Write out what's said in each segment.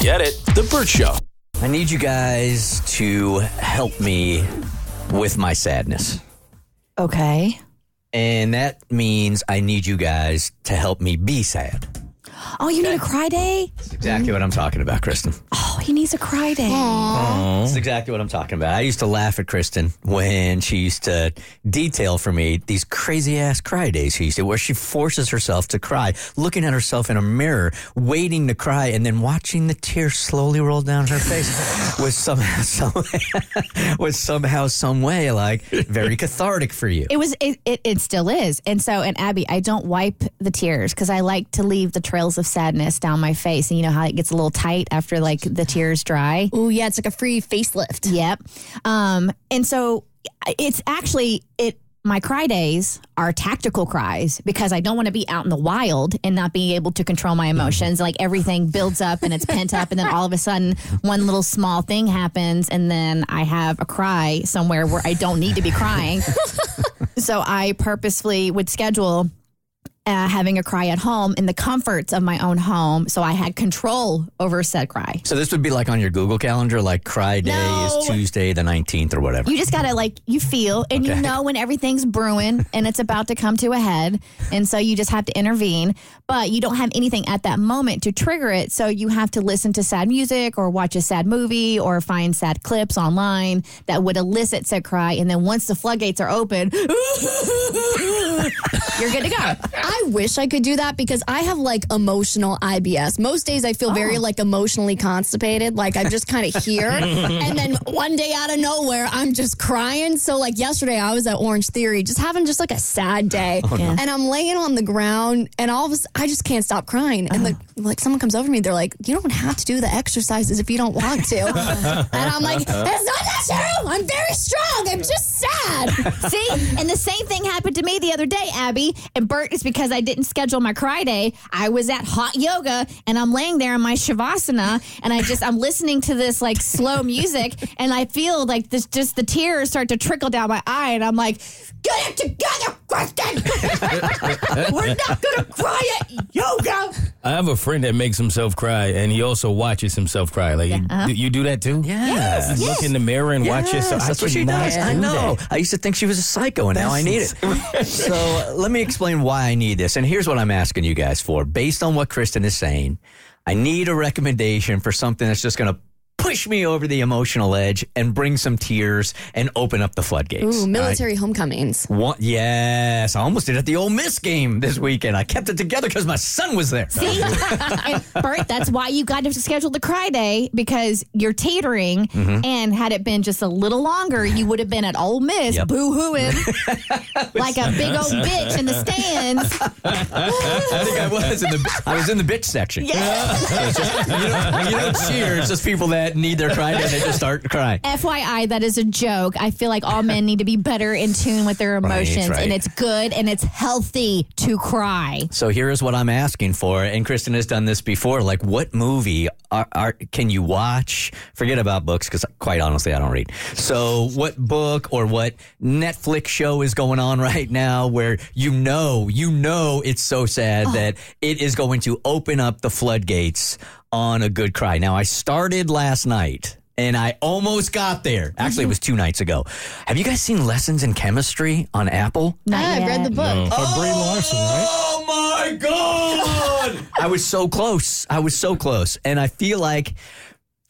Get it? The Bert Show. I need you guys to help me with my sadness. Okay. And that means I need you guys to help me be sad. Oh, you need a cry day? That's exactly what I'm talking about, Kristen. Oh, he needs a cry day. That's exactly what I'm talking about. I used to laugh at Kristen when she used to detail for me these crazy ass cry days she used to, where she forces herself to cry, looking at herself in a mirror, waiting to cry, and then watching the tears slowly roll down her face was somehow, some, was somehow, some way like very cathartic for you. It was. It, it, it still is. And so, and Abby, I don't wipe the tears because I like to leave the trails of sadness down my face. And you know how it gets a little tight after like the tears dry. Oh yeah, it's like a free facelift. Yep. Um, and so it's actually it. My cry days are tactical cries because I don't want to be out in the wild and not be able to control my emotions. Like everything builds up and it's pent up, and then all of a sudden, one little small thing happens, and then I have a cry somewhere where I don't need to be crying. so I purposefully would schedule uh, having a cry at home in the comforts of my own home, so I had control over said cry. So this would be like on your Google calendar, like cry day No. is Tuesday the 19th or whatever. You just gotta like you feel and you know when everything's brewing and it's about to come to a head, and so you just have to intervene. But you don't have anything at that moment to trigger it, so you have to listen to sad music or watch a sad movie or find sad clips online that would elicit said cry. And then once the floodgates are open, you're good to go. I wish I could do that because I have like emotional IBS. Most days I feel very oh. like emotionally constipated, like I'm just kind of here. and then one day out of nowhere, I'm just crying. So like yesterday, I was at Orange Theory, just having just like a sad day, oh, and I'm laying on the ground, and all of a sudden, I just can't stop crying. And the, uh. like someone comes over to me, they're like, "You don't have to do the exercises if you don't want to," and I'm like, uh-huh. "It's not that true. I'm very strong. I'm just sad." See, and the same thing happened to me the other day, Abby. And Bert is because I didn't schedule my cry day. I was at hot yoga and I'm laying there in my shavasana and I just I'm listening to this like slow music and I feel like this just the tears start to trickle down my eye and I'm like, get it together, Kristen. We're not gonna cry at yoga. I have a friend that makes himself cry, and he also watches himself cry. Like, you- uh-huh. you, you do that too? Yes. You Look in the mirror and watch Yes, yourself. I That's what she cannot does. I know. that. I used to think she was a psycho, and now I need it. so uh, let me explain why I need this. And here's what I'm asking you guys for. Based on what Kristen is saying, I need a recommendation for something that's just going to push me over the emotional edge and bring some tears and open up the floodgates. Ooh, military homecomings. One, yes, I almost did it at the Ole Miss game this weekend. I kept it together because my son was there. See, and Bert, that's why you got to schedule the cry day because you're teetering. Mm-hmm. And had it been just a little longer, you would have been at Ole Miss Yep. boo hooing like a big old bitch in the stands. I think I was in the I was in the bitch section. Yeah. You, don't, you don't cheer. It's just people that need their cry and they just start crying. FYI, that is a joke. I feel like all men need to be better in tune with their emotions, right. and it's good and it's healthy to cry. So here is what I'm asking for, and Kristen has done this before. Like, what movie are, are can you watch? Forget about books because, quite honestly, I don't read. So, what book or what Netflix show is going on right now where you know, you know, it's so sad oh. that it is going to open up the floodgates on a good cry. Now, I started last night. And I almost got there. Actually, it was two nights ago. Have you guys seen Lessons in Chemistry on Apple? Not Ah, I've read the book. Or Brie Larson, right? Oh my god! I was so close. I was so close, and I feel like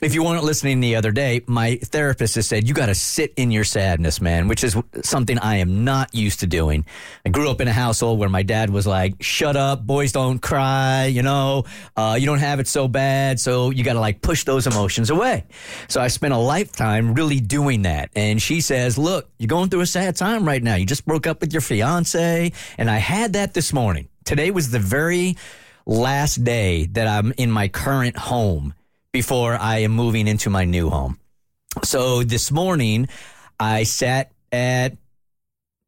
if you weren't listening the other day, my therapist has said you got to sit in your sadness, man, which is something I am not used to doing. I grew up in a household where my dad was like, "Shut up, boys don't cry," you know, uh, you don't have it so bad, so you got to like push those emotions away. So I spent a lifetime really doing that, and she says, "Look, you're going through a sad time right now. You just broke up with your fiance," and I had that this morning. Today was the very last day that I'm in my current home before I am moving into my new home. So this morning, I sat at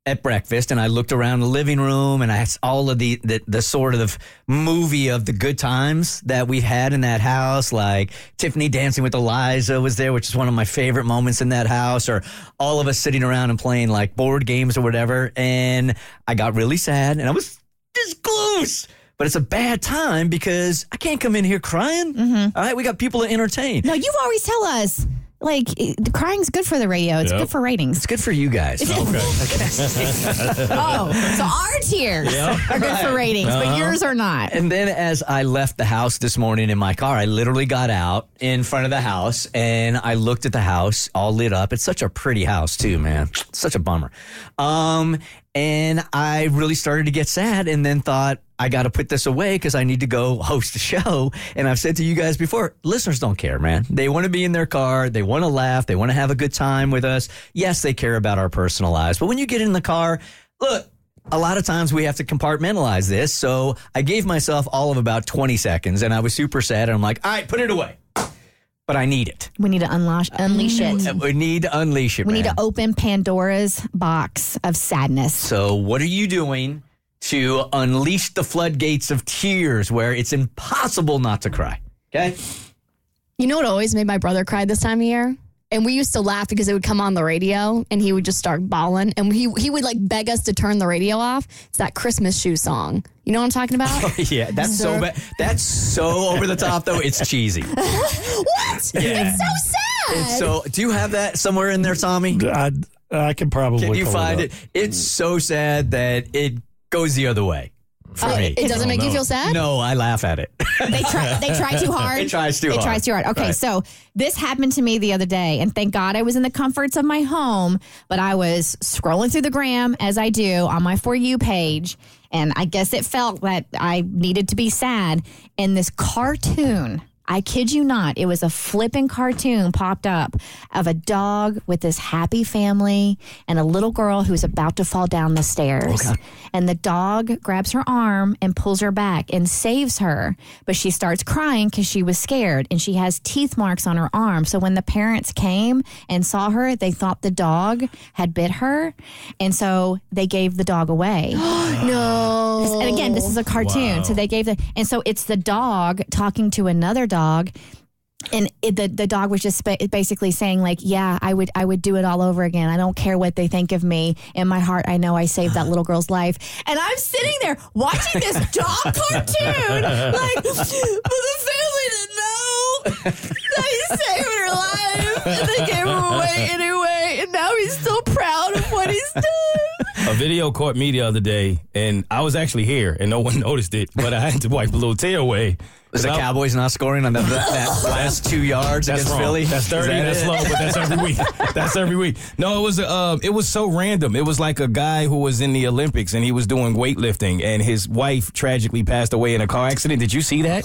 at breakfast and I looked around the living room and I all of the, the the sort of movie of the good times that we've had in that house like Tiffany dancing with Eliza was there which is one of my favorite moments in that house or all of us sitting around and playing like board games or whatever and I got really sad and I was this close but it's a bad time because I can't come in here crying. Mm-hmm. All right, we got people to entertain. No, you always tell us like crying's good for the radio. It's Yep. good for ratings. It's good for you guys. oh, so our tears are good for ratings, but yours are not. And then as I left the house this morning in my car, I literally got out in front of the house and I looked at the house all lit up. It's such a pretty house too, man. Such a bummer. Um, and I really started to get sad and then thought, I got to put this away because I need to go host a show. And I've said to you guys before, listeners don't care, man. They want to be in their car. They want to laugh. They want to have a good time with us. Yes, they care about our personal lives. But when you get in the car, look, a lot of times we have to compartmentalize this. So I gave myself all of about 20 seconds and I was super sad. And I'm like, all right, put it away. But I need it. We need to unleash, unleash it. We need to unleash it. We need to open Pandora's box of sadness. So, what are you doing to unleash the floodgates of tears where it's impossible not to cry? Okay. You know what always made my brother cry this time of year? And we used to laugh because it would come on the radio and he would just start bawling. And he, he would like beg us to turn the radio off. It's that Christmas shoe song. You know what I'm talking about? Oh, Yeah, that's so bad. That's so over the top, though. It's cheesy. what? Yeah. It's so sad. It's so, do you have that somewhere in there, Tommy? I, I can probably Can you pull find up. it? It's so sad that it goes the other way for Oh, me. it doesn't make you feel sad? No, I laugh at it. They try. They try too hard. It tries too It hard. tries too hard. Okay, Right. so this happened to me the other day, and thank God I was in the comforts of my home. But I was scrolling through the gram as I do on my for you page, and I guess it felt that I needed to be sad. And this cartoon. I kid you not, it was a flipping cartoon popped up of a dog with this happy family and a little girl who's about to fall down the stairs. And the dog grabs her arm and pulls her back and saves her. But she starts crying because she was scared and she has teeth marks on her arm. So when the parents came and saw her, they thought the dog had bit her. And so they gave the dog away. no. And again, this is a cartoon. Wow. So they gave the, and so it's the dog talking to another dog. And it, the the dog was just basically saying like, yeah, I would I would do it all over again. I don't care what they think of me. In my heart, I know I saved that little girl's life. And I'm sitting there watching this dog cartoon, like, but the family didn't know that he saved her life, and they gave him away anyway. And now he's so proud of what he's done. A video caught me the other day, and I was actually here, and no one noticed it, but I had to wipe a little tear away. Was the Cowboys not scoring on the, that last two yards That's against wrong. Philly? That's Is thirty. that That's it? low, but that's every week. That's every week. No, it was um, it was so random. It was like a guy who was in the Olympics and he was doing weightlifting, and his wife tragically passed away in a car accident. Did you see that?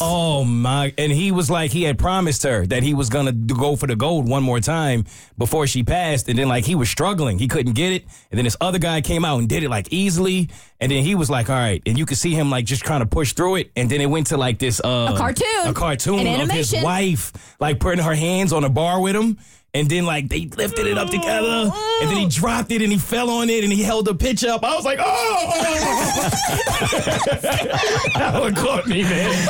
Oh my! And he was like, he had promised her that he was gonna go for the gold one more time before she passed, and then like he was struggling, he couldn't get it, and then this other guy came out and did it like easily, and then he was like, all right, and you could see him like just trying to push through it, and then it went to like this uh, A cartoon. a cartoon An of his wife like putting her hands on a bar with him. And then like they lifted it up together, and then he dropped it, and he fell on it, and he held the pitch up. I was like, "Oh!" that one caught me, man.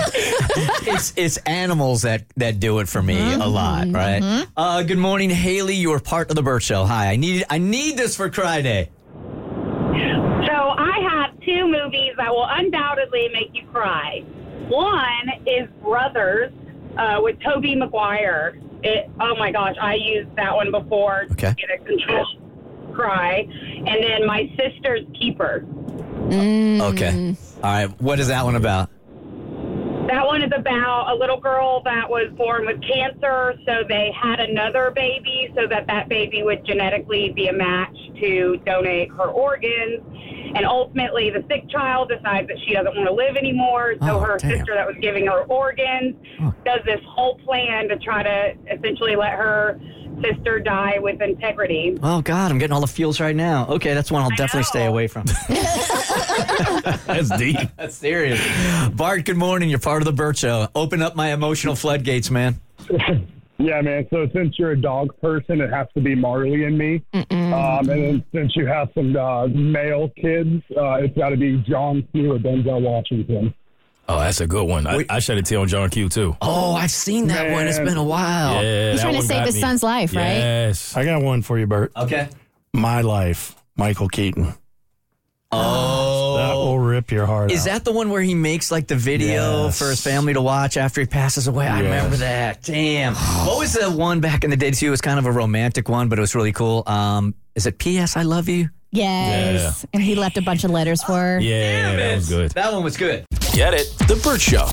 it's it's animals that that do it for me a lot, right? Uh, good morning, Haley. You are part of the Bert Show. Hi, I need I need this for Cry Day. So I have two movies that will undoubtedly make you cry. One is Brothers uh, with Tobey Maguire. It, oh my gosh, I used that one before Okay. to get a control cry. And then My Sister's Keeper. Okay, all right. What is that one about? That one is about a little girl that was born with cancer, so they had another baby so that that baby would genetically be a match to donate her organs. And ultimately, the sick child decides that she doesn't want to live anymore, so Oh, her damn. sister that was giving her organs does this whole plan to try to essentially let her sister die with integrity. Oh God, I'm getting all the feels right now. Okay, that's one I'll definitely stay away from. That's deep. that's serious. Bart, good morning. You're part of the Bert Show. Open up my emotional floodgates, man. Yeah, man. So since you're a dog person, it has to be Marley and me. Um, and then since you have some uh, male kids, uh, it's got to be John Q or Denzel Washington. Oh, that's a good one. I, I shed a tear on John Q too. Oh, I've seen that one. It's been a while. Yeah, He's trying to save his me. son's life, right? Yes. I got one for you, Bert. Okay. My life, Michael Keaton. Oh, That will rip your heart Is out. that the one where he makes like the video Yes. for his family to watch after he passes away? I Yes. remember that. Damn. What was the one back in the day too? It was kind of a romantic one, but it was really cool. Um, is it P.S. I love you? Yes. And he left a bunch of letters for her. Yeah, that was good. That one was good. Get it? The Bert Show.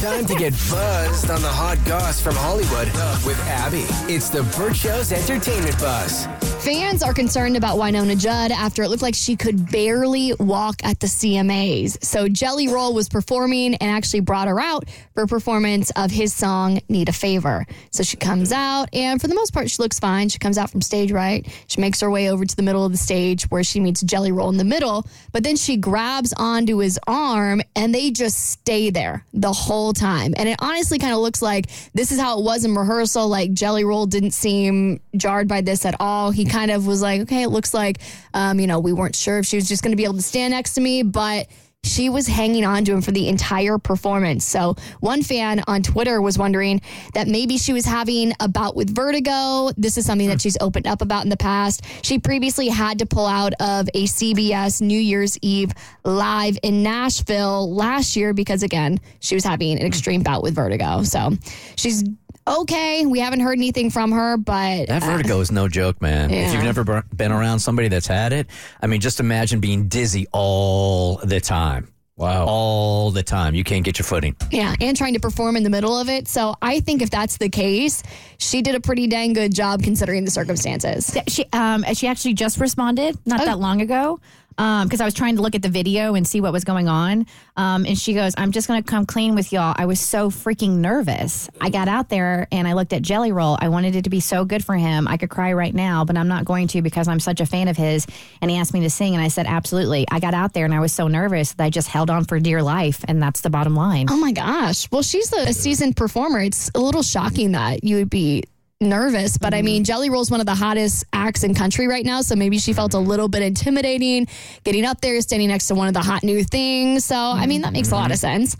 Time to get buzzed on the hot goss from Hollywood with Abby. It's the Bert Show's entertainment buzz. Fans are concerned about Wynonna Judd after it looked like she could barely walk at the CMAs. So Jelly Roll was performing and actually brought her out for a performance of his song Need a Favor. So she comes out and for the most part she looks fine. She comes out from stage right. She makes her way over to the middle of the stage where she meets Jelly Roll in the middle, but then she grabs onto his arm and they just stay there the whole time. And it honestly kind of looks like this is how it was in rehearsal. Like Jelly Roll didn't seem jarred by this at all. He kind of was like, okay, it looks like, um, you know, we weren't sure if she was just going to be able to stand next to me, but she was hanging on to him for the entire performance. So one fan on Twitter was wondering that maybe she was having a bout with vertigo. This is something that she's opened up about in the past. She previously had to pull out of a CBS New Year's Eve live in Nashville last year because again, she was having an extreme bout with vertigo. So she's okay. We haven't heard anything from her, but That vertigo is no joke, man. If you've never been around somebody that's had it, I mean, just imagine being dizzy all the time. Wow. All the time. You can't get your footing. Yeah, and trying to perform in the middle of it. So I think if that's the case, she did a pretty dang good job considering the circumstances. She um she actually just responded not Oh. that long ago. Um, because I was trying to look at the video and see what was going on. Um, and she goes, I'm just gonna come clean with y'all. I was so freaking nervous. I got out there and I looked at Jelly Roll. I wanted it to be so good for him. I could cry right now, but I'm not going to because I'm such a fan of his. And he asked me to sing, and I said, Absolutely. I got out there and I was so nervous that I just held on for dear life, and that's the bottom line. Oh my gosh. Well, she's a seasoned performer. It's a little shocking that you would be nervous, but I mean, Jelly Roll's one of the hottest acts in country right now, so maybe she felt a little bit intimidating getting up there, standing next to one of the hot new things. So, I mean, that makes a lot of sense.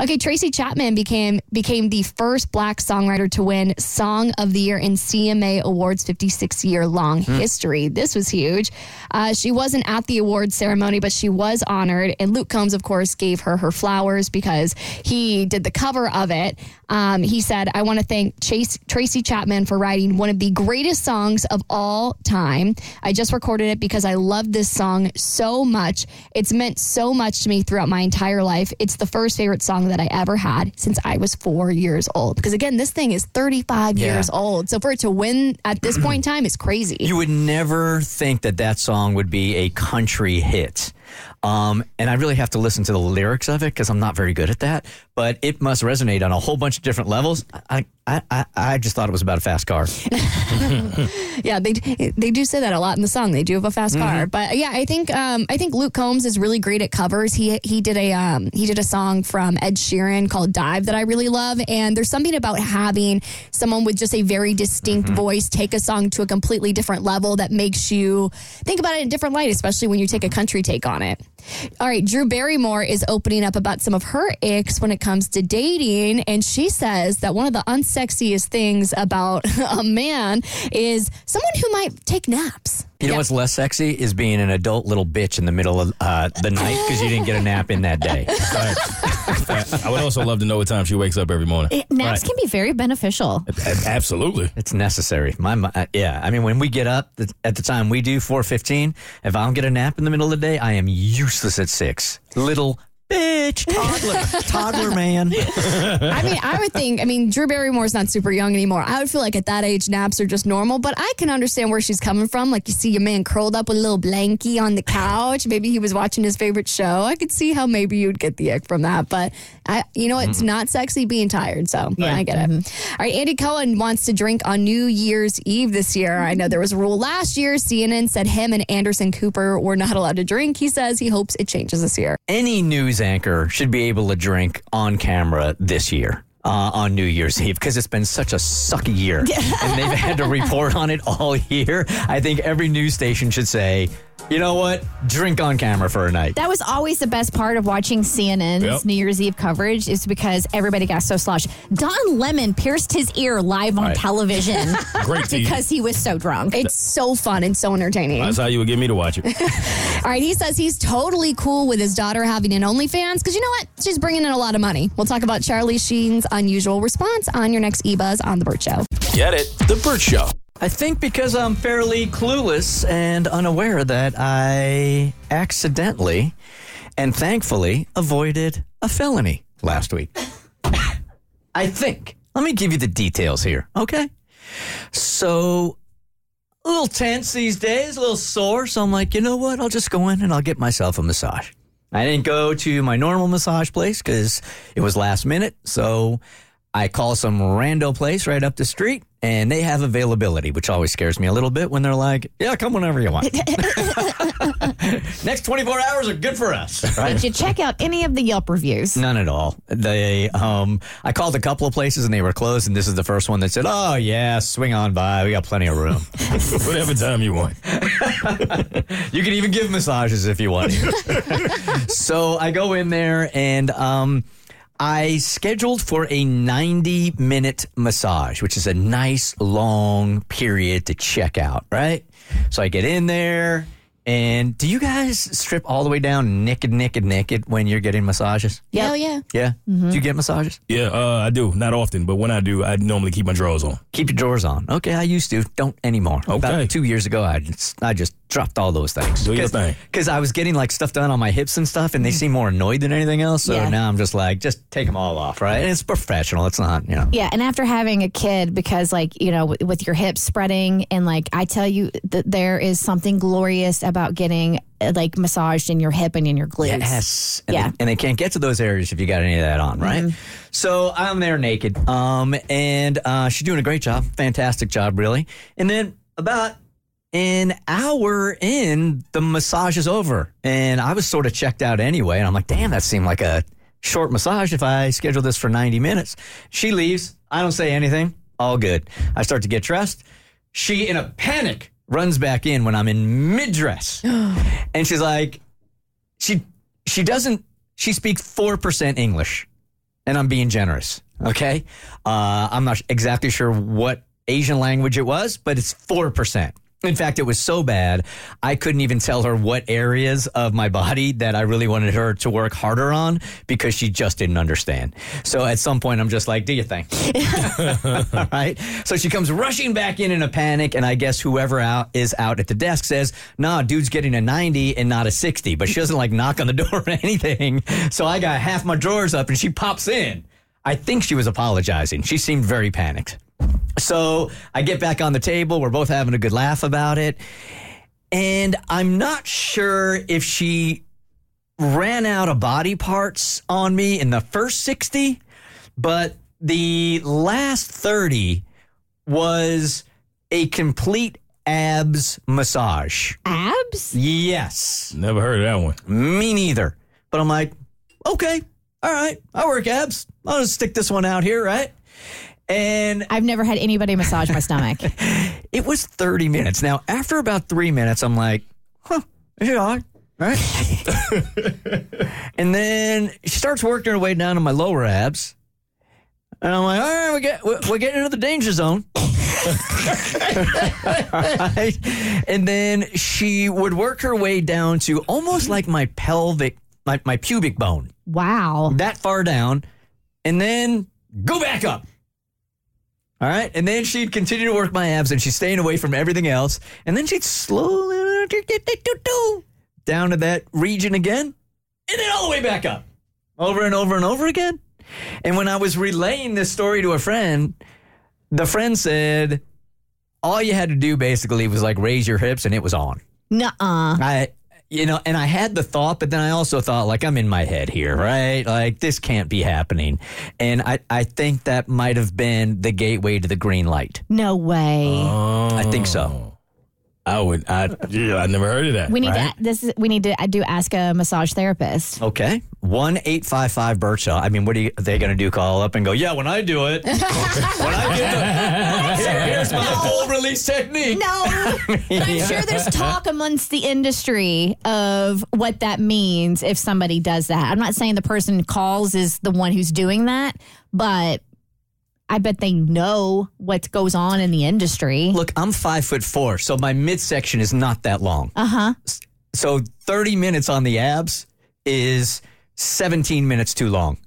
Okay, Tracy Chapman became became the first black songwriter to win Song of the Year in CMA Awards 56 year long history. This was huge. Uh, she wasn't at the awards ceremony, but she was honored, and Luke Combs, of course, gave her her flowers because he did the cover of it. Um, he said, I want to thank Chase, Tracy Chapman for writing one of the greatest songs of all time. I just recorded it because I love this song so much. It's meant so much to me throughout my entire life. It's the first favorite song that I ever had since I was four years old. Because again, this thing is 35 Yeah. years old. So for it to win at this point in time is crazy. You would never think that that song would be a country hit. Um, and I really have to listen to the lyrics of it because I'm not very good at that. But it must resonate on a whole bunch of different levels. I, I, I, I just thought it was about a fast car. Yeah, they they do say that a lot in the song. They do have a fast car, but yeah, I think um, I think Luke Combs is really great at covers. He he did a um, he did a song from Ed Sheeran called "Dive" that I really love, and there's something about having someone with just a very distinct voice take a song to a completely different level that makes you think about it in a different light, especially when you take a country take on it. All right, Drew Barrymore is opening up about some of her icks when it comes to dating, and she says that one of the unsexiest things about a man is someone who might take naps. You know what's less sexy is being an adult little bitch in the middle of uh, the night because you didn't get a nap in that day. I would also love to know what time she wakes up every morning. It- naps can be very beneficial. Absolutely. It's necessary. My, mi- uh, yeah. I mean, when we get up th- at the time we do, four fifteen. If I don't get a nap in the middle of the day, I am useless at six. Little bitch, toddler, toddler man. I mean, I would think, I mean, Drew Barrymore's not super young anymore. I would feel like at that age, naps are just normal, but I can understand where she's coming from. Like, you see your man curled up with a little blankie on the couch. Maybe he was watching his favorite show. I could see how maybe you'd get the ick from that, but I, you know, it's mm-hmm. not sexy being tired. So yeah, I get it. Mm-hmm. All right. Andy Cohen wants to drink on New Year's Eve this year. I know there was a rule last year. CNN said him and Anderson Cooper were not allowed to drink. He says he hopes it changes this year. Any news anchor should be able to drink on camera this year. Uh, on New Year's Eve because it's been such a sucky year and they've had to report on it all year. I think every news station should say you know what? Drink on camera for a night. That was always the best part of watching CNN's Yep. New Year's Eve coverage is because everybody got so sloshed. Don Lemon pierced his ear live on Right. television Great TV. because he was so drunk. It's so fun and so entertaining. That's how you would get me to watch it. All right, he says he's totally cool with his daughter having an OnlyFans because you know what? She's bringing in a lot of money. We'll talk about Charlie Sheen's unusual response on your next eBuzz on The Bert Show. Get it? The Bert Show. I think because I'm fairly clueless and unaware that I accidentally and thankfully avoided a felony last week. I think. Let me give you the details here, okay? So, a little tense these days, a little sore. So I'm like, you know what? I'll just go in and I'll get myself a massage. I didn't go to my normal massage place because it was last minute. So I call some rando place right up the street and they have availability, which always scares me a little bit when they're like, yeah, come whenever you want. Next 24 hours are good for us, right? Did you check out any of the Yelp reviews? None at all. They, um, I called a couple of places and they were closed, and this is the first one that said, "Oh yeah, swing on by. We got plenty of room. Whatever time you want. you can even give massages if you want." to." so I go in there and um, I scheduled for a 90 minute massage, which is a nice long period to check out, right? So I get in there. And do you guys strip all the way down naked, naked, naked when you're getting massages? Yeah, Hell yeah. Yeah. Do you get massages? Yeah, uh, I do. Not often, but when I do, I normally keep my drawers on. Keep your drawers on. Okay, I used to. Don't anymore. Okay. About two years ago, I just I just dropped all those things. Do your thing. Because I was getting like stuff done on my hips and stuff, and they seem more annoyed than anything else. So Yeah. now I'm just like, just take them all off, right? And it's professional. It's not, you know. Yeah, and after having a kid, because like you know, with, with your hips spreading, and like I tell you, that there is something glorious about getting uh, like massaged in your hip and in your glutes. Yes. And, Yeah. they, and they can't get to those areas if you got any of that on, right? So I'm there naked. Um, and uh, she's doing a great job. Fantastic job, really. And then about an hour in, the massage is over. And I was sort of checked out anyway. And I'm like, damn, that seemed like a short massage if I schedule this for 90 minutes. She leaves. I don't say anything. All good. I start to get dressed. She, in a panic, runs back in when I'm in mid dress. and she's like, she she doesn't she speaks 4% english and i'm being generous okay uh, i'm not exactly sure what asian language it was but it's 4% in fact it was so bad i couldn't even tell her what areas of my body that i really wanted her to work harder on because she just didn't understand so at some point i'm just like do your thing all right. So she comes rushing back in in a panic, and I guess whoever out is out at the desk says, "Nah, dude's getting a 90 and not a 60." But she doesn't like knock on the door or anything. So I got half my drawers up, and she pops in. I think she was apologizing. She seemed very panicked. So I get back on the table. We're both having a good laugh about it. And I'm not sure if she ran out of body parts on me in the first 60, but the last 30 was a complete abs massage. Abs? Yes. Never heard of that one. Me neither. But I'm like, okay, all right, I work abs. I'll just stick this one out here, right? And I've never had anybody massage my stomach. it was 30 minutes. Now, after about three minutes, I'm like, huh, it's all right. Right? and then she starts working her way down to my lower abs. And I'm like, all right, we get, we're we're getting into the danger zone. Right? And then she would work her way down to almost like my pelvic, my, my pubic bone, Wow. that far down, and then go back up. All right. And then she'd continue to work my abs and she's staying away from everything else. And then she'd slowly down to that region again and then all the way back up over and over and over again. And when I was relaying this story to a friend, the friend said, all you had to do basically was like raise your hips and it was on. Nuh-uh. I, you know, and I had the thought, but then I also thought, like, I'm in my head here, right? Like, this can't be happening. And I, I think that might have been the gateway to the green light. No way. Oh. I think so. I would. I yeah. I never heard of that. We need right? to this. Is, we need to I do ask a massage therapist. Okay. One eight five five Bert Show. I mean, what are, you, are they going to do? Call up and go, yeah, when I do it, when I do the, here's my full release technique. No, but I'm sure there's talk amongst the industry of what that means if somebody does that. I'm not saying the person calls is the one who's doing that, but I bet they know what goes on in the industry. Look, I'm five foot four, so my midsection is not that long. Uh huh. So 30 minutes on the abs is 17 minutes too long,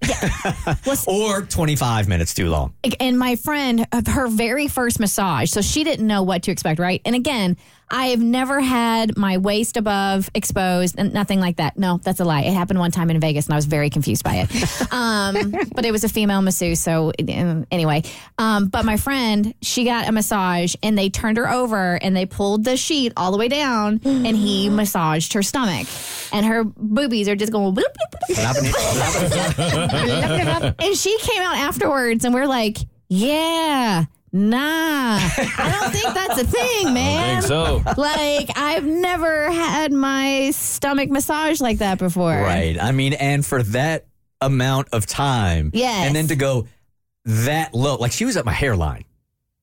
or 25 minutes too long. And my friend, her very first massage, so she didn't know what to expect, right? And again, I have never had my waist above exposed and nothing like that. No, that's a lie. It happened one time in Vegas and I was very confused by it. Um, but it was a female masseuse. So uh, anyway, um, but my friend, she got a massage and they turned her over and they pulled the sheet all the way down and he massaged her stomach and her boobies are just going bloop, bloop, bloop. and she came out afterwards and we're like, yeah. Nah, I don't think that's a thing, I man. think so. Like, I've never had my stomach massaged like that before. Right. I mean, and for that amount of time, Yes. and then to go that low, like she was at my hairline.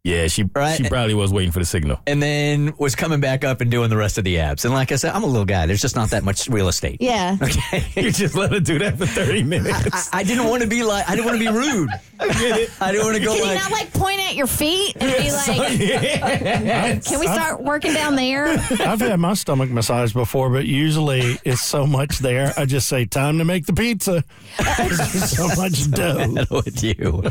Yeah, she Right. she probably was waiting for the signal. and then was coming back up and doing the rest of the abs. And like I said, I'm a little guy. There's just not that much real estate. Yeah. Okay. You just let her do that for thirty minutes. I, I didn't want to be like, I didn't want to be rude. I get it. I didn't want to go Can you like, not like point at your feet and be like, can we start working down there? I've had my stomach massaged before, but usually it's so much there. I just say, time to make the pizza. There's so much dough. with you.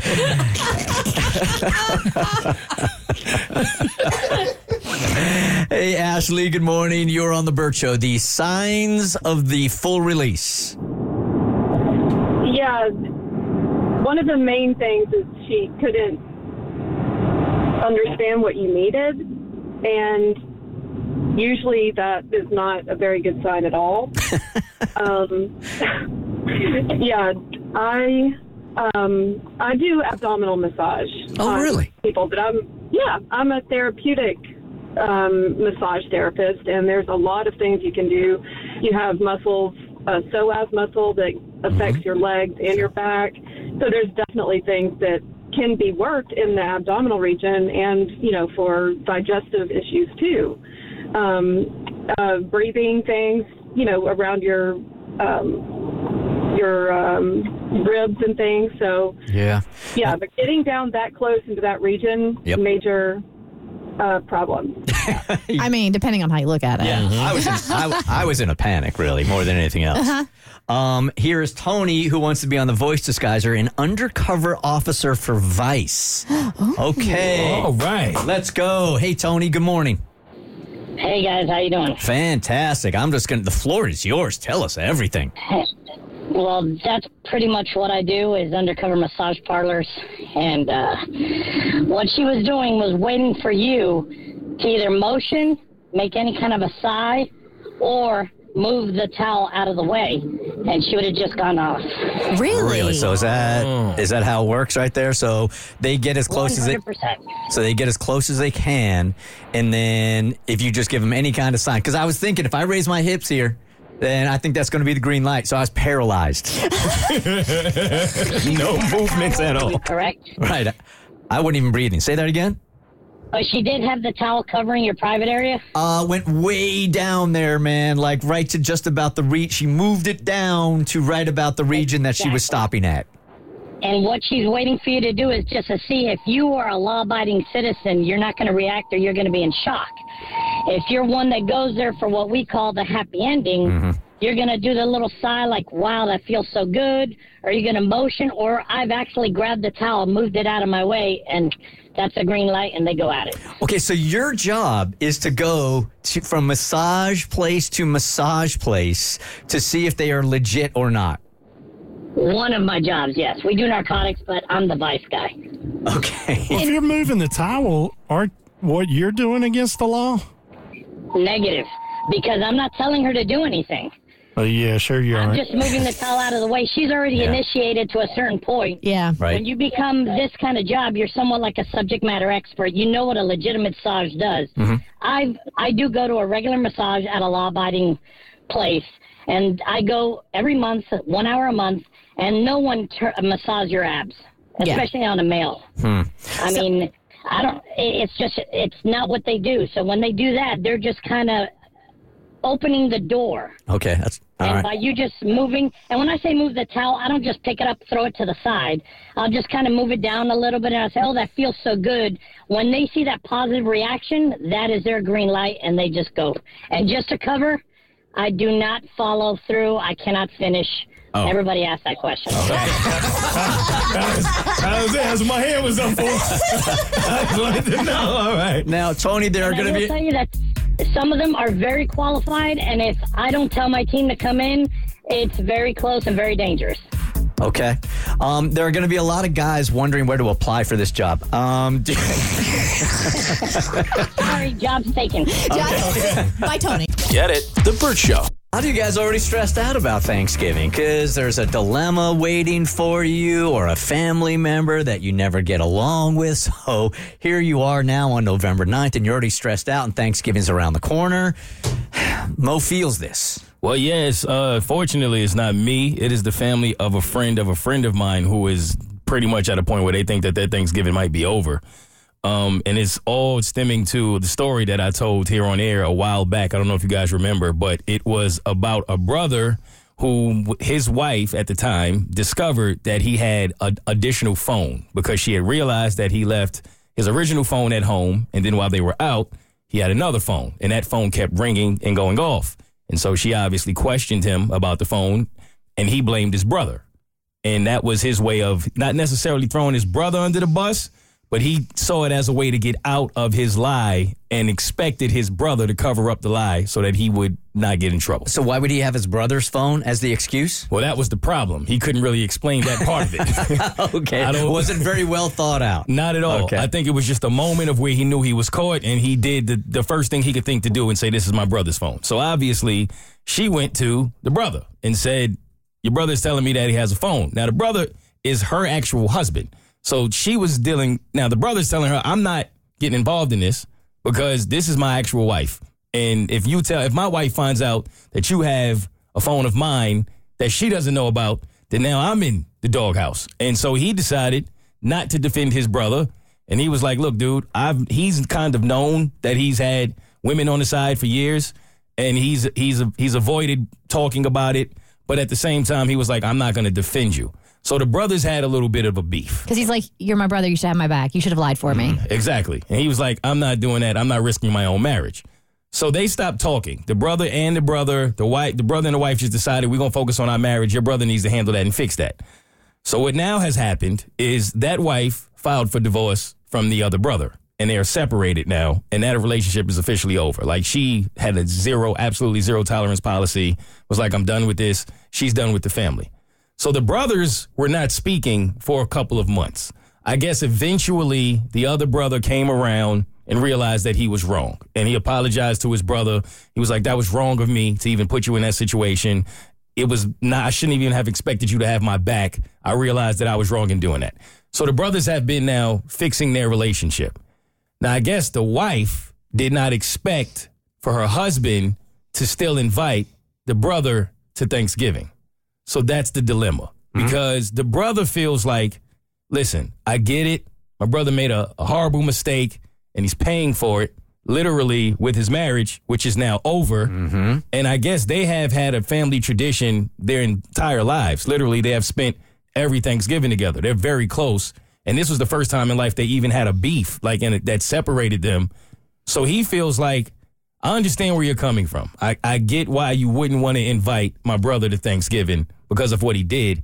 hey, Ashley, good morning. You're on the Bert Show. The signs of the full release. Yeah, one of the main things is she couldn't understand what you needed, and usually that is not a very good sign at all. um, yeah, I um, I do abdominal massage. Oh, really? People, but I'm yeah, I'm a therapeutic um, massage therapist, and there's a lot of things you can do. You have muscles, a psoas muscle that affects your legs and your back. So there's definitely things that can be worked in the abdominal region, and you know for digestive issues too. Um, uh, breathing things, you know, around your um, your um, ribs and things. So Yeah. yeah, but getting down that close into that region, Yep. major uh, problem. I mean, depending on how you look at it. Yeah, I was in, I, I was in a panic, really, more than anything else. Um, here is Tony, who wants to be on the voice disguiser, an undercover officer for Vice. Okay, All right. let's go. Hey, Tony. Good morning. Hey guys, how you doing? Fantastic. I'm just gonna. The floor is yours. Tell us everything. Well, that's pretty much what I do is undercover massage parlors, and uh, what she was doing was waiting for you to either motion, make any kind of a sigh, or move the towel out of the way, and she would have just gone off. Really? Really? So is that is that how it works right there? So they get as close as they so they get as close as they can, and then if you just give them any kind of sign, because I was thinking if I raise my hips here. Then I think that's going to be the green light. So I was paralyzed. No movements at all. Correct. right. I wasn't even breathing. Say that again. But she did have the towel covering your private area. Uh, went way down there, man. Like right to just about the reach. She moved it down to right about the region that she was stopping at. And what she's waiting for you to do is just to see if you are a law abiding citizen, you're not going to react or you're going to be in shock. If you're one that goes there for what we call the happy ending, mm-hmm. you're going to do the little sigh like, wow, that feels so good. Or you're going to motion, or I've actually grabbed the towel, moved it out of my way, and that's a green light, and they go at it. Okay, so your job is to go to, from massage place to massage place to see if they are legit or not. One of my jobs, yes. We do narcotics, but I'm the vice guy. Okay. If you're moving the towel, aren't what you're doing against the law? Negative. Because I'm not telling her to do anything. Uh, yeah, sure you are. I'm are. just moving the towel out of the way. She's already initiated to a certain point. Yeah. Right. When you become this kind of job, you're somewhat like a subject matter expert. You know what a legitimate massage does. I I do go to a regular massage at a law-abiding place, and I go every month, one hour a month, and no one ter- massage your abs, Yeah. especially on a male. Hmm. I mean, I don't. It's just it's not what they do. So when they do that, they're just kind of opening the door. Okay, that's all And right. by you just moving, and when I say move the towel, I don't just pick it up, throw it to the side. I'll just kind of move it down a little bit, and I say, "Oh, that feels so good." When they see that positive reaction, that is their green light, and they just go. And just to cover, I do not follow through. I cannot finish. Oh. Everybody asked that question. That was, that was it. That's what my hand was up for. I just wanted to know. All right. Now, Tony, there are And I going to will be. tell you that some of them are very qualified, and if I don't tell my team to come in, it's very close and very dangerous. Okay. Um, there are going to be a lot of guys wondering where to apply for this job. Um, do- Sorry, job's taken. Bye, Tony. Get it? The Bird Show. How do you guys already stressed out about Thanksgiving? Because there's a dilemma waiting for you or a family member that you never get along with. So here you are now on November 9th and you're already stressed out and Thanksgiving's around the corner. Mo feels this. Well, yes. Uh, fortunately, it's not me. It is the family of a friend of a friend of mine who is pretty much at a point where they think that their Thanksgiving might be over. Um, and it's all stemming to the story that I told here on air a while back. I don't know if you guys remember, but it was about a brother who his wife at the time discovered that he had an additional phone because she had realized that he left his original phone at home. And then while they were out, he had another phone and that phone kept ringing and going off. And so she obviously questioned him about the phone and he blamed his brother. And that was his way of not necessarily throwing his brother under the bus, but he saw it as a way to get out of his lie and expected his brother to cover up the lie so that he would not get in trouble. So why would he have his brother's phone as the excuse? Well, that was the problem. He couldn't really explain that part of it. Okay. I don't- Wasn't very well thought out. Not at all. Okay. I think it was just a moment of where he knew he was caught and he did the, the first thing he could think to do and say, This is my brother's phone. So obviously, she went to the brother and said, Your brother's telling me that he has a phone. Now, the brother is her actual husband. So she was dealing. Now, the brother's telling her, I'm not getting involved in this because this is my actual wife. And if you tell, if my wife finds out that you have a phone of mine that she doesn't know about, then now I'm in the doghouse. And so he decided not to defend his brother. And he was like, look, dude, I've, he's kind of known that he's had women on the side for years and he's, he's, he's avoided talking about it. But at the same time, he was like, I'm not going to defend you. So the brothers had a little bit of a beef. Because he's like, you're my brother. You should have my back. You should have lied for me. Mm, exactly. And he was like, I'm not doing that. I'm not risking my own marriage. So they stopped talking. The brother and the brother, the wife, the brother and the wife just decided we're gonna focus on our marriage. Your brother needs to handle that and fix that. So what now has happened is that wife filed for divorce from the other brother. And they are separated now, and that relationship is officially over. Like she had a zero, absolutely zero tolerance policy, was like, I'm done with this. She's done with the family. So the brothers were not speaking for a couple of months. I guess eventually the other brother came around and realized that he was wrong. And he apologized to his brother. He was like, that was wrong of me to even put you in that situation. It was not, I shouldn't even have expected you to have my back. I realized that I was wrong in doing that. So the brothers have been now fixing their relationship. Now, I guess the wife did not expect for her husband to still invite the brother to Thanksgiving. So that's the dilemma mm-hmm. because the brother feels like, listen, I get it. My brother made a, a horrible mistake and he's paying for it literally with his marriage, which is now over. Mm-hmm. And I guess they have had a family tradition their entire lives. Literally, they have spent every Thanksgiving together. They're very close. And this was the first time in life they even had a beef, like, and that separated them. So he feels like, I understand where you're coming from. I, I get why you wouldn't want to invite my brother to Thanksgiving because of what he did.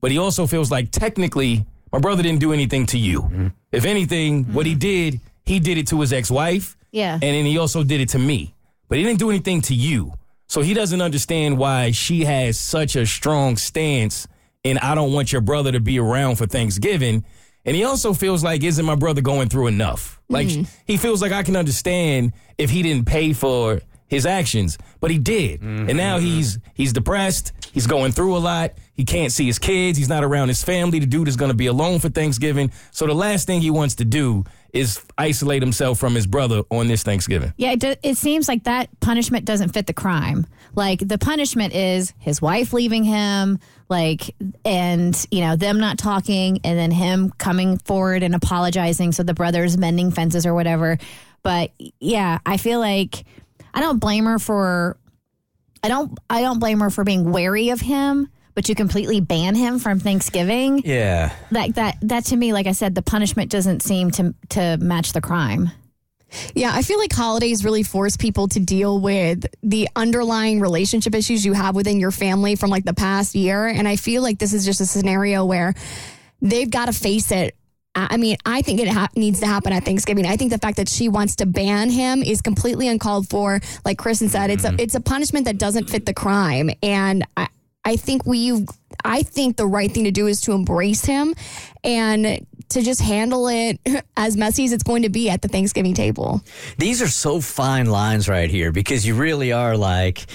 But he also feels like technically my brother didn't do anything to you. Mm-hmm. If anything, what he mm-hmm. did, he did it to his ex wife. Yeah. And then he also did it to me. But he didn't do anything to you. So he doesn't understand why she has such a strong stance and I don't want your brother to be around for Thanksgiving. And he also feels like, isn't my brother going through enough? Like mm. he feels like I can understand if he didn't pay for his actions, but he did. Mm-hmm. And now he's he's depressed. He's going through a lot. He can't see his kids. He's not around his family. The dude is going to be alone for Thanksgiving. So the last thing he wants to do is isolate himself from his brother on this Thanksgiving. Yeah, it, do, it seems like that punishment doesn't fit the crime. Like the punishment is his wife leaving him, like, and you know them not talking, and then him coming forward and apologizing. So the brothers mending fences or whatever. But yeah, I feel like I don't blame her for. I don't. I don't blame her for being wary of him. But you completely ban him from Thanksgiving. Yeah. Like that. That to me, like I said, the punishment doesn't seem to to match the crime. Yeah, I feel like holidays really force people to deal with the underlying relationship issues you have within your family from like the past year. And I feel like this is just a scenario where they've got to face it. I I mean, I think it ha- needs to happen at Thanksgiving. I think the fact that she wants to ban him is completely uncalled for. Like Kristen said, it's a mm-hmm. it's a punishment that doesn't fit the crime, and I I think we I think the right thing to do is to embrace him and to just handle it as messy as it's going to be at the Thanksgiving table. These are so fine lines right here because you really are like,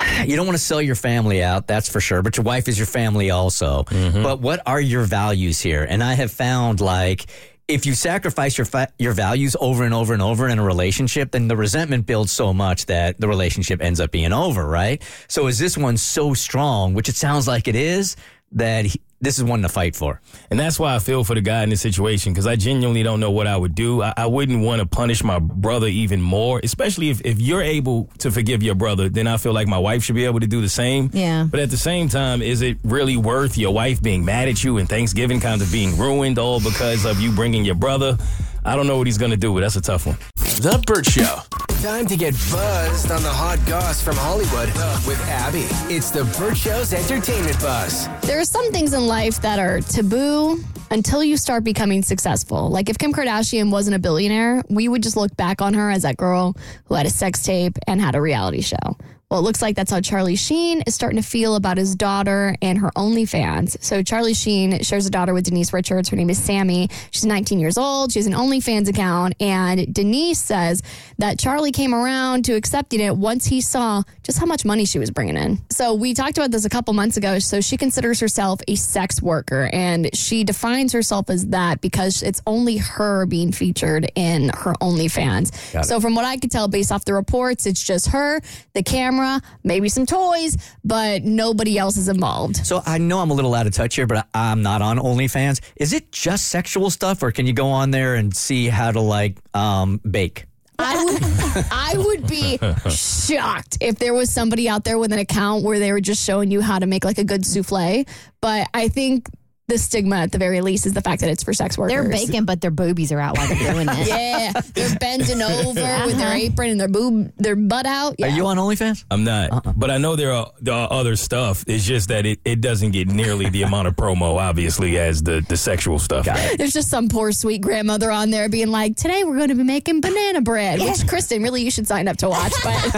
you don't want to sell your family out, that's for sure, but your wife is your family also. Mm-hmm. But what are your values here? And I have found like, if you sacrifice your fa- your values over and over and over in a relationship, then the resentment builds so much that the relationship ends up being over, right? So is this one so strong, which it sounds like it is, that this is one to fight for? And that's why I feel for the guy in this situation because I genuinely don't know what I would do. I, I wouldn't want to punish my brother even more, especially if, if you're able to forgive your brother, then I feel like my wife should be able to do the same. Yeah. But at the same time, is it really worth your wife being mad at you and Thanksgiving kind of being ruined all because of you bringing your brother? I don't know what he's going to do, but that's a tough one. The Bert Show. Time to get buzzed on the hot goss from Hollywood with Abby. It's the Bert Show's entertainment buzz. There are some things in life that are taboo until you start becoming successful. Like if Kim Kardashian wasn't a billionaire, we would just look back on her as that girl who had a sex tape and had a reality show. Well, it looks like that's how Charlie Sheen is starting to feel about his daughter and her OnlyFans. So Charlie Sheen shares a daughter with Denise Richards. Her name is Sami. She's 19 years old. She has an OnlyFans account. And Denise says that Charlie came around to accepting it once he saw just how much money she was bringing in. So we talked about this a couple months ago. So she considers herself a sex worker and she defines herself as that because it's only her being featured in her OnlyFans. So from what I could tell based off the reports, it's just her, the camera, maybe some toys, but nobody else is involved. So I know I'm a little out of touch here, but I'm not on OnlyFans. Is it just sexual stuff, or can you go on there and see how to like um, bake? I would, I would be shocked if there was somebody out there with an account where they were just showing you how to make like a good souffle. But I think the stigma, at the very least, is the fact that it's for sex workers. They're baking, but their boobies are out while they're doing it. Yeah, they're bending over with their uh-huh. apron and their boob, their butt out. Yeah. Are you on OnlyFans? I'm not, uh-uh. but I know there are, there are other stuff. It's just that it, it doesn't get nearly the amount of promo, obviously, as the, the sexual stuff. There's just some poor sweet grandmother on there being like, "Today we're going to be making banana bread," which Kristen, really, you should sign up to watch. But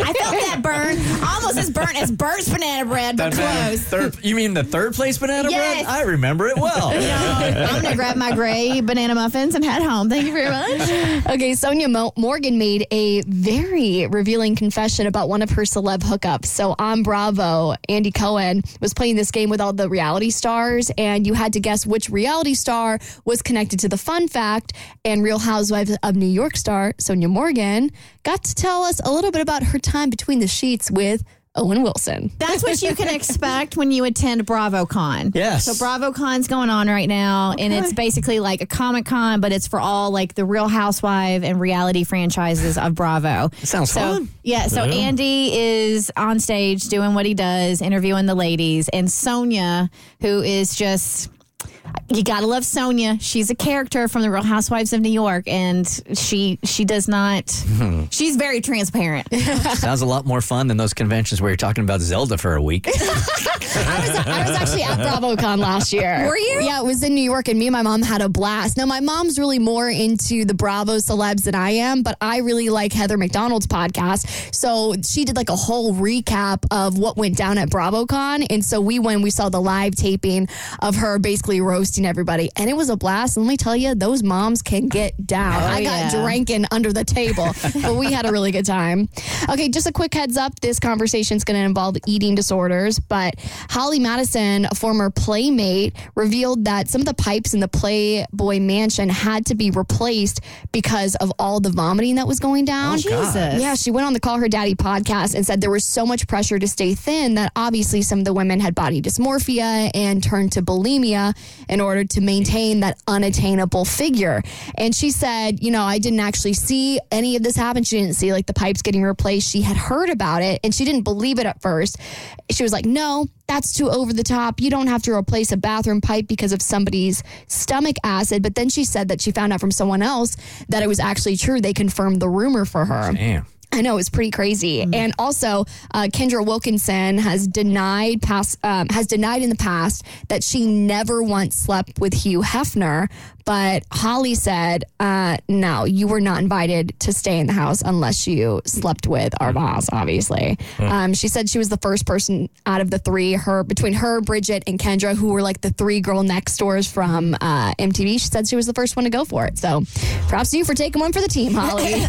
I felt that burn. Almost as burnt as Bert's banana bread, but close. Third, you mean the third place banana Yes. bread? I remember it well. I'm gonna grab my gray banana muffins and head home. Thank you very much. Okay, Sonja Mo- Morgan made a very revealing confession about one of her celeb hookups. So on Bravo, Andy Cohen was playing this game with all the reality stars, and you had to guess which reality star was connected to the fun fact. And Real Housewives of New York star Sonja Morgan got to tell us a little bit about her time between the sheets with Owen Wilson. That's what you can expect when you attend BravoCon. Yes. So BravoCon's going on right now, and it's basically like a Comic Con, but it's for all like the Real Housewife and reality franchises of Bravo. sounds so, fun. Yeah. So Andy is on stage doing what he does, interviewing the ladies, and Sonja, who is just. You gotta love Sonja. She's a character from the Real Housewives of New York, and she she does not. Hmm. She's very transparent. Sounds a lot more fun than those conventions where you're talking about Zelda for a week. I was, I was actually at BravoCon last year. Were you? Yeah, it was in New York, and me and my mom had a blast. Now, my mom's really more into the Bravo celebs than I am, but I really like Heather McDonald's podcast. So she did like a whole recap of what went down at BravoCon. And so we went, we saw the live taping of her basically basically roasting everybody. And it was a blast. And let me tell you, those moms can get down. Oh, I got yeah. drinking under the table, but we had a really good time. Okay, just a quick heads up this conversation is going to involve eating disorders, but Holly Madison, a former playmate, revealed that some of the pipes in the Playboy mansion had to be replaced because of all the vomiting that was going down. Oh, Jesus. Yeah, she went on the Call Her Daddy podcast and said there was so much pressure to stay thin that obviously some of the women had body dysmorphia and turned to bulimia in order to maintain that unattainable figure. And she said, you know, I didn't actually see any of this happen. She didn't see like the pipes getting replaced. She had heard about it and she didn't believe it at first. She was like, no, that's too over the top. You don't have to replace a bathroom pipe because of somebody's stomach acid. But then she said that she found out from someone else that it was actually true. They confirmed the rumor for her. Damn. I know it's pretty crazy, and also uh, Kendra Wilkinson has denied past um, has denied in the past that she never once slept with Hugh Hefner. But Holly said, uh, "No, you were not invited to stay in the house unless you slept with our boss." Obviously, um, she said she was the first person out of the three, her between her, Bridget, and Kendra, who were like the three girl next doors from uh, MTV. She said she was the first one to go for it. So, props to you for taking one for the team, Holly.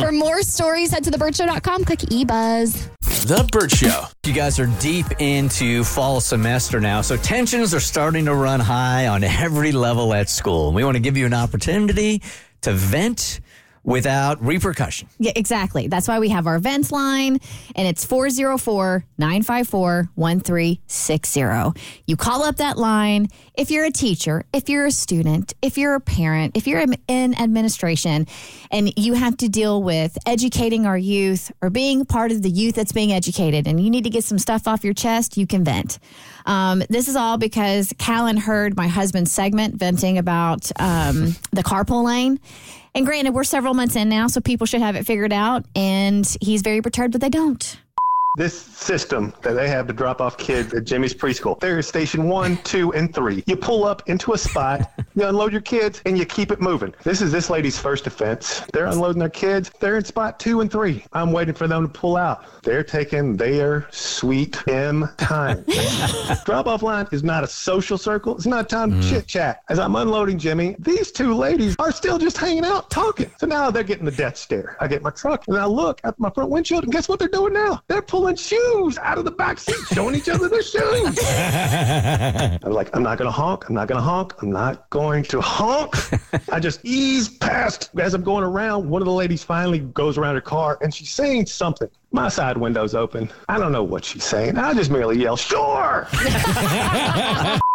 for more stories, head to thebertshow.com. Click eBuzz. The Bert Show. You guys are deep into fall semester now, so tensions are starting to run high on every level at school. We want to give you an opportunity to vent without repercussion. Yeah, exactly. That's why we have our vents line, and it's 404 954 1360. You call up that line if you're a teacher, if you're a student, if you're a parent, if you're in administration, and you have to deal with educating our youth or being part of the youth that's being educated, and you need to get some stuff off your chest, you can vent. Um, this is all because Callan heard my husband's segment venting about um, the carpool lane. And granted, we're several months in now, so people should have it figured out. And he's very perturbed that they don't. This system that they have to drop off kids at Jimmy's preschool, there is station one, two, and three. You pull up into a spot, you unload your kids, and you keep it moving. This is this lady's first offense. They're unloading their kids. They're in spot two and three. I'm waiting for them to pull out. They're taking their sweet M time. drop off line is not a social circle. It's not time to mm. chit chat. As I'm unloading Jimmy, these two ladies are still just hanging out talking. So now they're getting the death stare. I get my truck and I look at my front windshield, and guess what they're doing now? They're pulling shoes out of the back seat, showing each other their shoes. I'm like, I'm not gonna honk. I'm not gonna honk. I'm not going to honk. I just ease past as I'm going around. One of the ladies finally goes around her car and she's saying something. My side window's open. I don't know what she's saying. I just merely yell, "Sure!"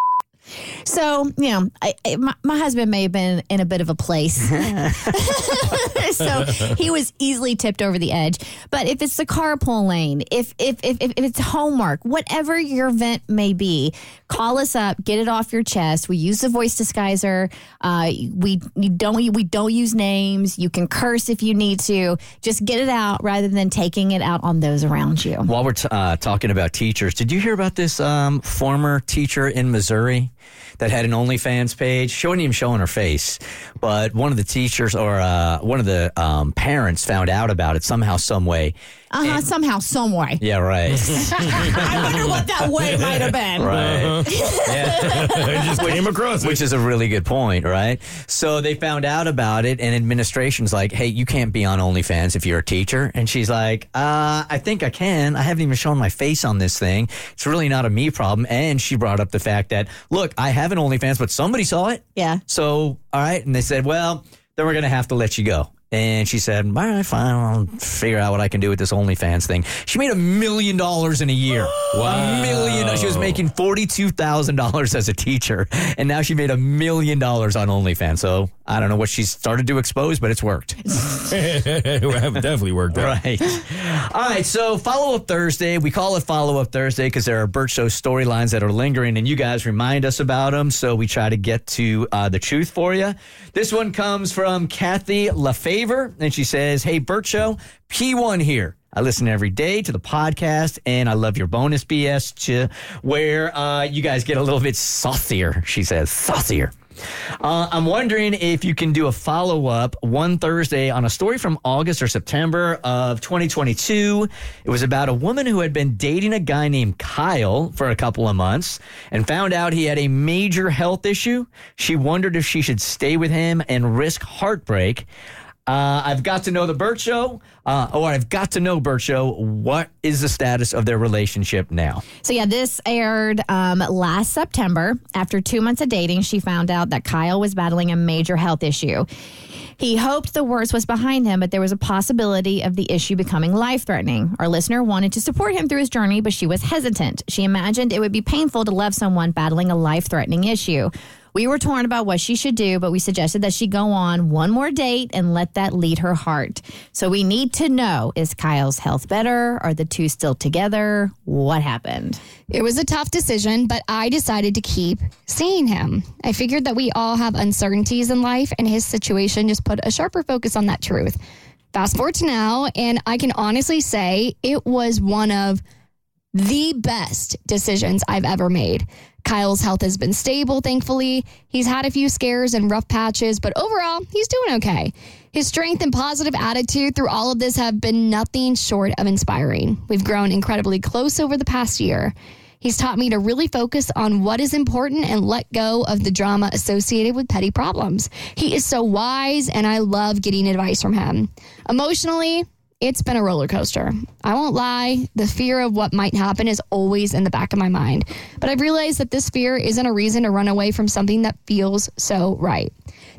So, you know, I, I, my, my husband may have been in a bit of a place. so he was easily tipped over the edge. But if it's the carpool lane, if, if, if, if it's homework, whatever your vent may be, call us up, get it off your chest. We use the voice disguiser. Uh, we, we don't we don't use names. You can curse if you need to. Just get it out rather than taking it out on those around you. While we're t- uh, talking about teachers, did you hear about this um, former teacher in Missouri that had an OnlyFans page? She wasn't even showing her face, but one of the teachers or uh, one of the um, parents found out about it somehow, some way. Uh huh. Somehow, some way. Yeah, right. I wonder what that way might have been. right. I just came across it. Which is a really good point, right? So they found out about it, and administration's like, "Hey, you can't be on OnlyFans if you're a teacher." And she's like, "Uh, I think I can. I haven't even shown my face on this thing. It's really not a me problem." And she brought up the fact that, "Look, I have an OnlyFans, but somebody saw it. Yeah. So, all right." And they said, "Well, then we're gonna have to let you go." And she said, "All right, fine. I'll figure out what I can do with this OnlyFans thing." She made a million dollars in a year. A million. She was making forty-two thousand dollars as a teacher, and now she made a million dollars on OnlyFans. So I don't know what she started to expose, but it's worked. it definitely worked out. Right. All right. So follow up Thursday. We call it follow up Thursday because there are Bert Show storylines that are lingering, and you guys remind us about them. So we try to get to uh, the truth for you. This one comes from Kathy And she says, "Hey Bert Show, P1 here." I listen every day to the podcast, and I love your bonus BS, ch- where uh, you guys get a little bit saucier. She says, saucier. Uh, I'm wondering if you can do a follow up one Thursday on a story from August or September of 2022. It was about a woman who had been dating a guy named Kyle for a couple of months and found out he had a major health issue. She wondered if she should stay with him and risk heartbreak. Uh, I've got to know the Bert Show, uh, or I've got to know Bert Show. What is the status of their relationship now? So yeah, this aired um, last September. After two months of dating, she found out that Kyle was battling a major health issue. He hoped the worst was behind him, but there was a possibility of the issue becoming life threatening. Our listener wanted to support him through his journey, but she was hesitant. She imagined it would be painful to love someone battling a life threatening issue. We were torn about what she should do, but we suggested that she go on one more date and let that lead her heart. So we need to know is Kyle's health better? Are the two still together? What happened? It was a tough decision, but I decided to keep seeing him. I figured that we all have uncertainties in life, and his situation just put a sharper focus on that truth. Fast forward to now, and I can honestly say it was one of the best decisions I've ever made. Kyle's health has been stable, thankfully. He's had a few scares and rough patches, but overall, he's doing okay. His strength and positive attitude through all of this have been nothing short of inspiring. We've grown incredibly close over the past year. He's taught me to really focus on what is important and let go of the drama associated with petty problems. He is so wise, and I love getting advice from him. Emotionally, it's been a roller coaster. I won't lie, the fear of what might happen is always in the back of my mind. But I've realized that this fear isn't a reason to run away from something that feels so right.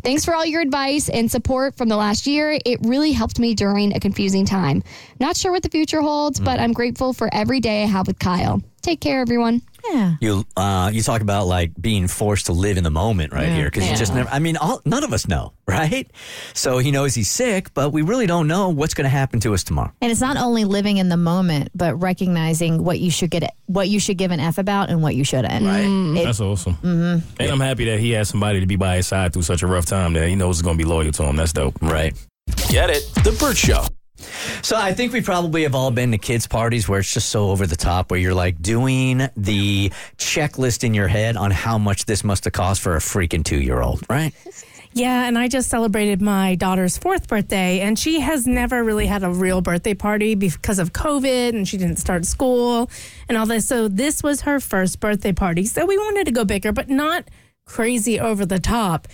Thanks for all your advice and support from the last year. It really helped me during a confusing time. Not sure what the future holds, but mm. I'm grateful for every day I have with Kyle. Take care, everyone. Yeah. You uh, you talk about like being forced to live in the moment right here because you just never. I mean, all, none of us know, right? So he knows he's sick, but we really don't know what's going to happen to us tomorrow. And it's not only living in the moment, but recognizing what you should get, what you should give an F about and what you shouldn't. Right. It- That's awesome. And I'm happy that he has somebody to be by his side through such a rough time that he knows is going to be loyal to him. That's dope. Right. Get it? The Bert Show. So I think we probably have all been to kids' parties where it's just so over the top, where you're like doing the checklist in your head on how much this must have cost for a freaking two year old, right? Yeah, and I just celebrated my daughter's fourth birthday, and she has never really had a real birthday party because of COVID, and she didn't start school and all this. So this was her first birthday party. So we wanted to go bigger, but not crazy over the top.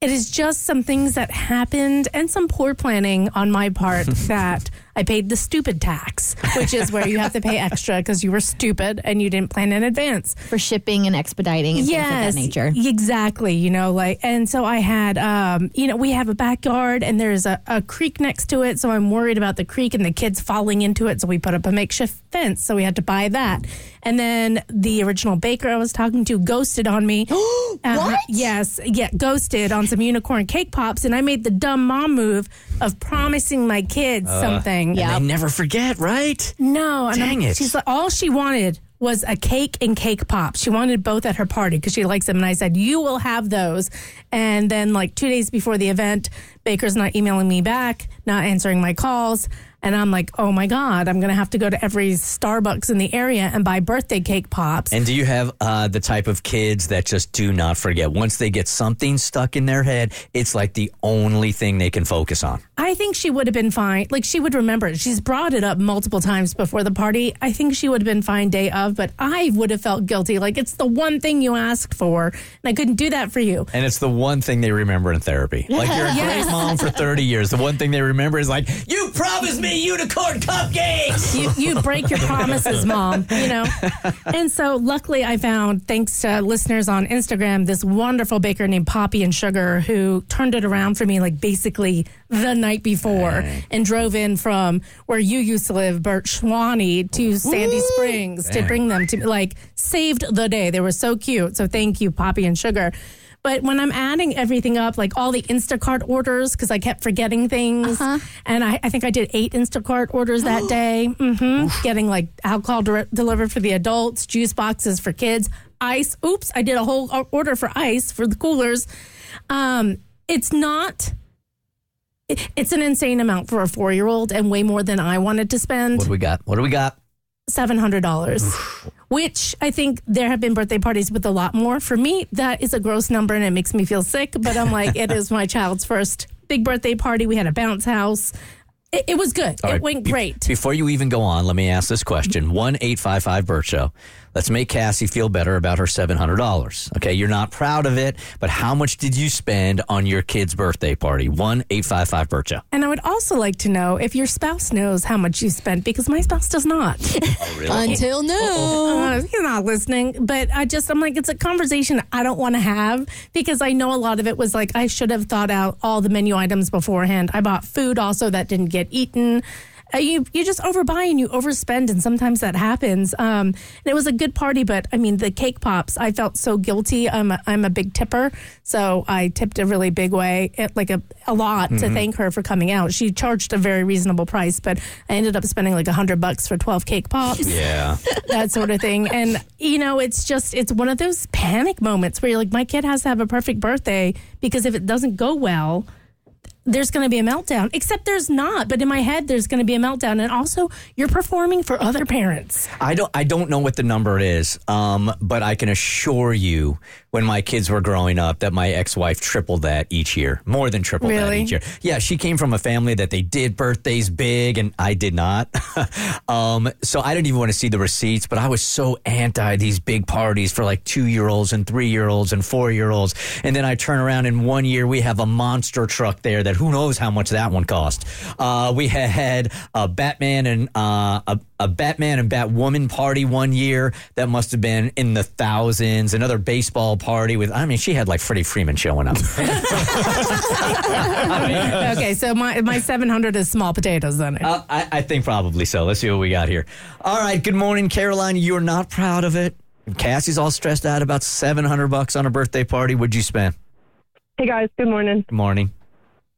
It is just some things that happened and some poor planning on my part that I paid the stupid tax, which is where you have to pay extra because you were stupid and you didn't plan in advance. for shipping and expediting and things of that nature. Exactly. You know, like, and so I had, um, you know, we have a backyard and there's a, a creek next to it. So I'm worried about the creek and the kids falling into it. So we put up a makeshift fence. So we had to buy that. And then the original baker I was talking to ghosted on me. Uh, yes. Yeah. Ghosted on some unicorn cake pops. And I made the dumb mom move of promising my kids something. And they never forget, right? No, and Dang I'm- it. She's like, all she wanted was a cake and cake pop. She wanted both at her party because she likes them. And I said, you will have those. And then, like two days before the event, Baker's not emailing me back, not answering my calls. And I'm like, oh my God, I'm going to have to go to every Starbucks in the area and buy birthday cake pops. And do you have uh, the type of kids that just do not forget? Once they get something stuck in their head, it's like the only thing they can focus on. I think she would have been fine. Like she would remember it. She's brought it up multiple times before the party. I think she would have been fine day of, but I would have felt guilty. Like it's the one thing you asked for, and I couldn't do that for you. And it's the one thing they remember in therapy. Like you're a Yes. great mom for 30 years. The one thing they remember is like, you promised me unicorn cupcakes. you, you break your promises, mom, you know? And so luckily I found, thanks to listeners on Instagram, this wonderful baker named Poppy and Sugar who turned it around for me like basically the night before and drove in from where you used to live, Bert Suwanee, to Sandy Springs to bring them to like saved the day. They were so cute. So thank you, Poppy and Sugar. But when I'm adding everything up, like all the Instacart orders, because I kept forgetting things, and I, I think I did eight Instacart orders that day, hmm getting like alcohol de- delivered for the adults, juice boxes for kids, ice. Oops, I did a whole order for ice for the coolers. Um, it's not. it- It's an insane amount for a four year old and way more than I wanted to spend. What do we got? What do we got? $700, which I think there have been birthday parties with a lot more. For me, that is a gross number and it makes me feel sick, but I'm like, it is my child's first big birthday party. We had a bounce house. It, it was good. All it right, went great. Before you even go on, let me ask this question. Mm-hmm. 1 855 Bert Show. Let's make Cassie feel better about her $700. Okay, you're not proud of it, but how much did you spend on your kid's birthday party? 1 855 Bert Show. And I would also like to know if your spouse knows how much you spent because my spouse does not. Oh, really? Until now. Uh, he's not listening, but I just, I'm like, it's a conversation I don't want to have because I know a lot of it was like, I should have thought out all the menu items beforehand. I bought food also that didn't get eaten. Uh, you you just overbuy and you overspend, and sometimes that happens. Um, and it was a good party, but I mean the cake pops. I felt so guilty. I'm a, I'm a big tipper, so I tipped a really big way, it, like a, a lot, to Mm-hmm. Mhm. thank her for coming out. She charged a very reasonable price, but I ended up spending like a hundred bucks for twelve cake pops Yeah. that sort of thing. And, you know, it's just, it's one of those panic moments where you're like, my kid has to have a perfect birthday because if it doesn't go well, there's going to be a meltdown. Except there's not. But in my head, there's going to be a meltdown. And also, you're performing for other parents. I don't I don't know what the number is, um, but I can assure you when my kids were growing up that my ex-wife tripled that each year. More than tripled that each year. Yeah, she came from a family that they did birthdays big and I did not. um, so I didn't even want to see the receipts, but I was so anti these big parties for like 2-year-olds and 3-year-olds and 4-year-olds. And then I turn around in one year we have a monster truck there that who knows how much that one cost. Uh, we had a Batman and uh, a, a Batman and Batwoman party one year that must have been in the thousands. Another baseball party with I mean she had like Freddie Freeman showing up. okay, so my, my 700 is small potatoes then. Uh, I, I think probably so. Let's see what we got here. All right. Good morning, Caroline. You're not proud of it. Cassie's all stressed out about 700 bucks on her birthday party. What'd you spend? Hey guys, good morning. Good morning.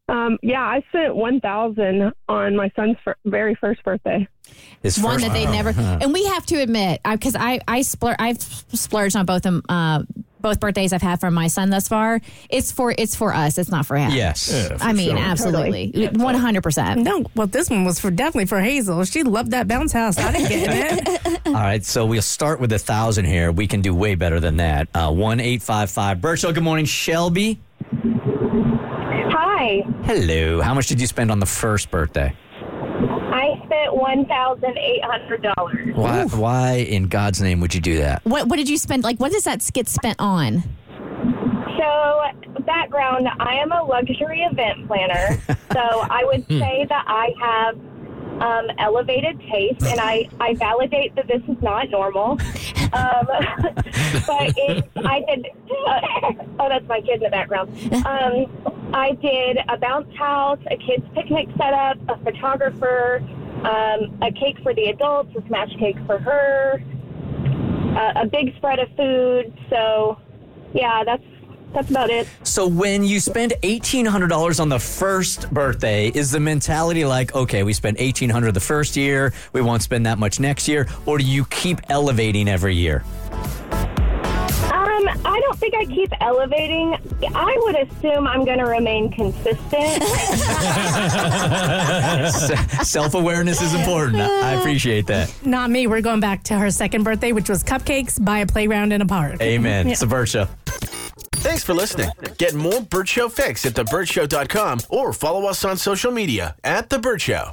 Um, yeah, I spent one thousand on my son's fir- very first birthday. His one first- that they never and we have to admit because I I splur, I've splurged on both of them uh, both birthdays I've had from my son thus far. It's for it's for us. It's not for him. Yes. Yeah, for I mean sure. absolutely one hundred percent. No, well, this one was for definitely for Hazel. She loved that bounce house. I didn't get it. All right. So we'll start with a thousand here. We can do way better than that. Uh, one eight five five. Bert Show. Good morning, Shelby. Hi. Hello. How much did you spend on the first birthday? I spent one thousand eight hundred dollars. Why? Why in God's name would you do that? What what did you spend? Like what does that get spent on? So, background: I am a luxury event planner, so I would Hmm. say that I have um, elevated taste, and I I validate that this is not normal. Um, but it, I did. Uh, oh, that's my kid in the background. Um, I did a bounce house, a kids picnic setup, a photographer, um, a cake for the adults, a smash cake for her, uh, a big spread of food. So, yeah, that's that's about it. So when you spend eighteen hundred dollars on the first birthday, is the mentality like, okay, we spent eighteen hundred the first year, we won't spend that much next year, or do you keep elevating every year? Um, I don't think I keep elevating. I would assume I'm going to remain consistent. Self awareness is important. I appreciate that. Not me. We're going back to her second birthday, which was cupcakes, buy a playground in a park. Amen. Yeah. It's a Bert Show. Thanks for listening. Get more Bert Show fix at thebertshow.com or follow us on social media at The Bert Show.